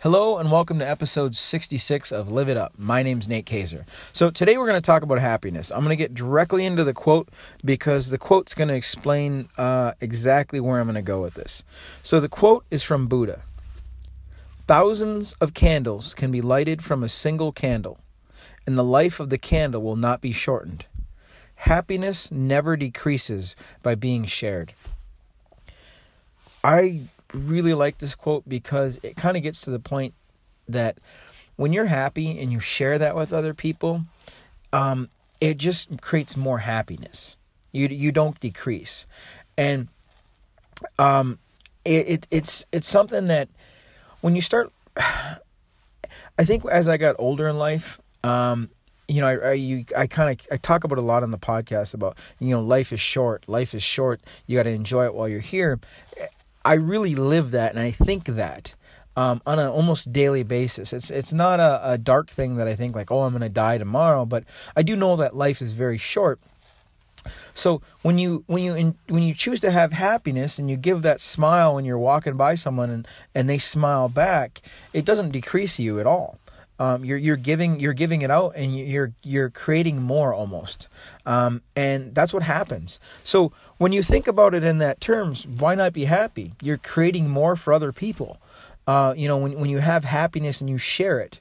Hello and welcome to episode 66 of Live It Up. My name's Nate Kaiser. So today we're going to talk about happiness. I'm going to get directly into the quote because the quote's going to explain uh, exactly where I'm going to go with this. So the quote is from Buddha Thousands of candles can be lighted from a single candle, and the life of the candle will not be shortened. Happiness never decreases by being shared. I really like this quote because it kind of gets to the point that when you're happy and you share that with other people, um, it just creates more happiness. You you don't decrease, and um, it, it it's it's something that when you start, I think as I got older in life, um, you know, I I, you, I kind of I talk about a lot on the podcast about you know life is short. Life is short. You got to enjoy it while you're here. I really live that and I think that um, on an almost daily basis. It's it's not a, a dark thing that I think like oh I'm gonna die tomorrow, but I do know that life is very short. So when you when you in, when you choose to have happiness and you give that smile when you're walking by someone and, and they smile back, it doesn't decrease you at all. Um, you're you're giving you're giving it out and you're you're creating more almost, um, and that's what happens. So when you think about it in that terms, why not be happy? You're creating more for other people. Uh, you know, when when you have happiness and you share it,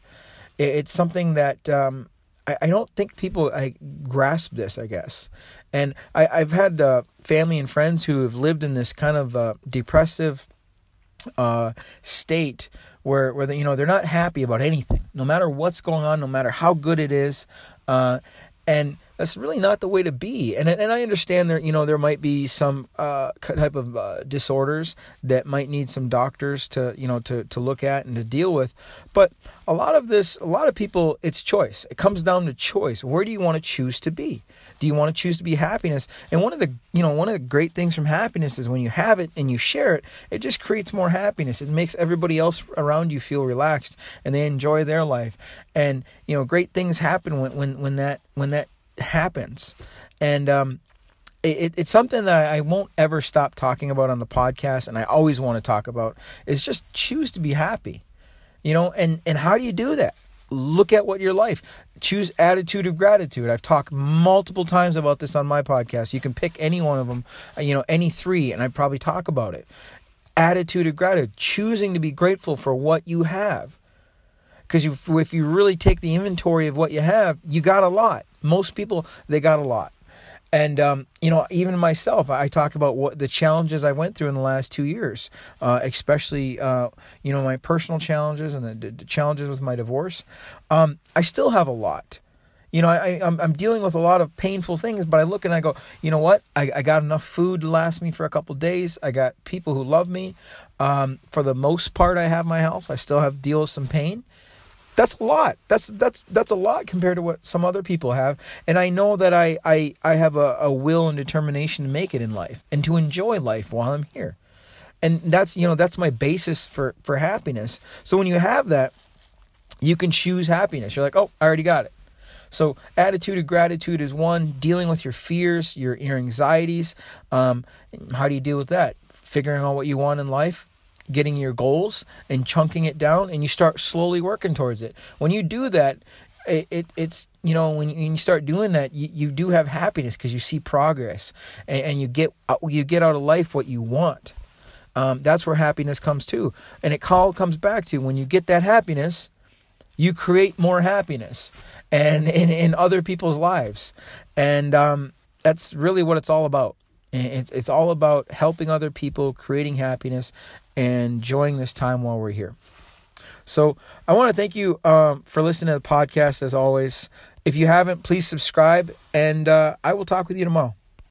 it it's something that um, I, I don't think people I grasp this. I guess, and I, I've had uh, family and friends who have lived in this kind of uh, depressive uh, state where where they, you know they're not happy about anything, no matter what's going on, no matter how good it is, uh, and that's really not the way to be. And and I understand there you know there might be some uh, type of uh, disorders that might need some doctors to you know to to look at and to deal with, but a lot of this, a lot of people, it's choice. It comes down to choice. Where do you want to choose to be? Do you want to choose to be happiness? And one of the, you know, one of the great things from happiness is when you have it and you share it, it just creates more happiness. It makes everybody else around you feel relaxed and they enjoy their life. And, you know, great things happen when, when, when that, when that happens. And, um, it, it's something that I won't ever stop talking about on the podcast, and I always want to talk about is just choose to be happy, you know. And and how do you do that? look at what your life choose attitude of gratitude i've talked multiple times about this on my podcast you can pick any one of them uh, you know any three and i probably talk about it attitude of gratitude choosing to be grateful for what you have because if you really take the inventory of what you have you got a lot most people they got a lot. And um, you know even myself i talk about what the challenges i went through in the last two years uh, especially uh, you know my personal challenges and the, the challenges with my divorce. Um, i still have a lot. You know I, I'm, I'm dealing with a lot of painful things but i look and i go you know what? I, I got enough food to last me for a couple days. I got people who love me. Um, for the most part i have my health. I still have deal with some pain that's a lot. That's that's that's a lot compared to what some other people have. And I know that I I, I have a, a will and determination to make it in life and to enjoy life while I'm here. And that's you know that's my basis for for happiness. So when you have that, you can choose happiness. You're like, oh, I already got it. So attitude of gratitude is one. Dealing with your fears, your your anxieties. Um, how do you deal with that? Figuring out what you want in life getting your goals and chunking it down and you start slowly working towards it. When you do that it, it it's you know when you, start doing that you, you do have happiness because you see progress and, and, you get you get out of life what you want. Um, that's where happiness comes to and it all comes back to when you get that happiness you create more happiness and in, in other people's lives. And um, that's really what it's all about. It's, it's all about helping other people, creating happiness, and enjoying this time while we're here. So I want to thank you um, for listening to the podcast as always. If you haven't, please subscribe, and uh, I will talk with you tomorrow.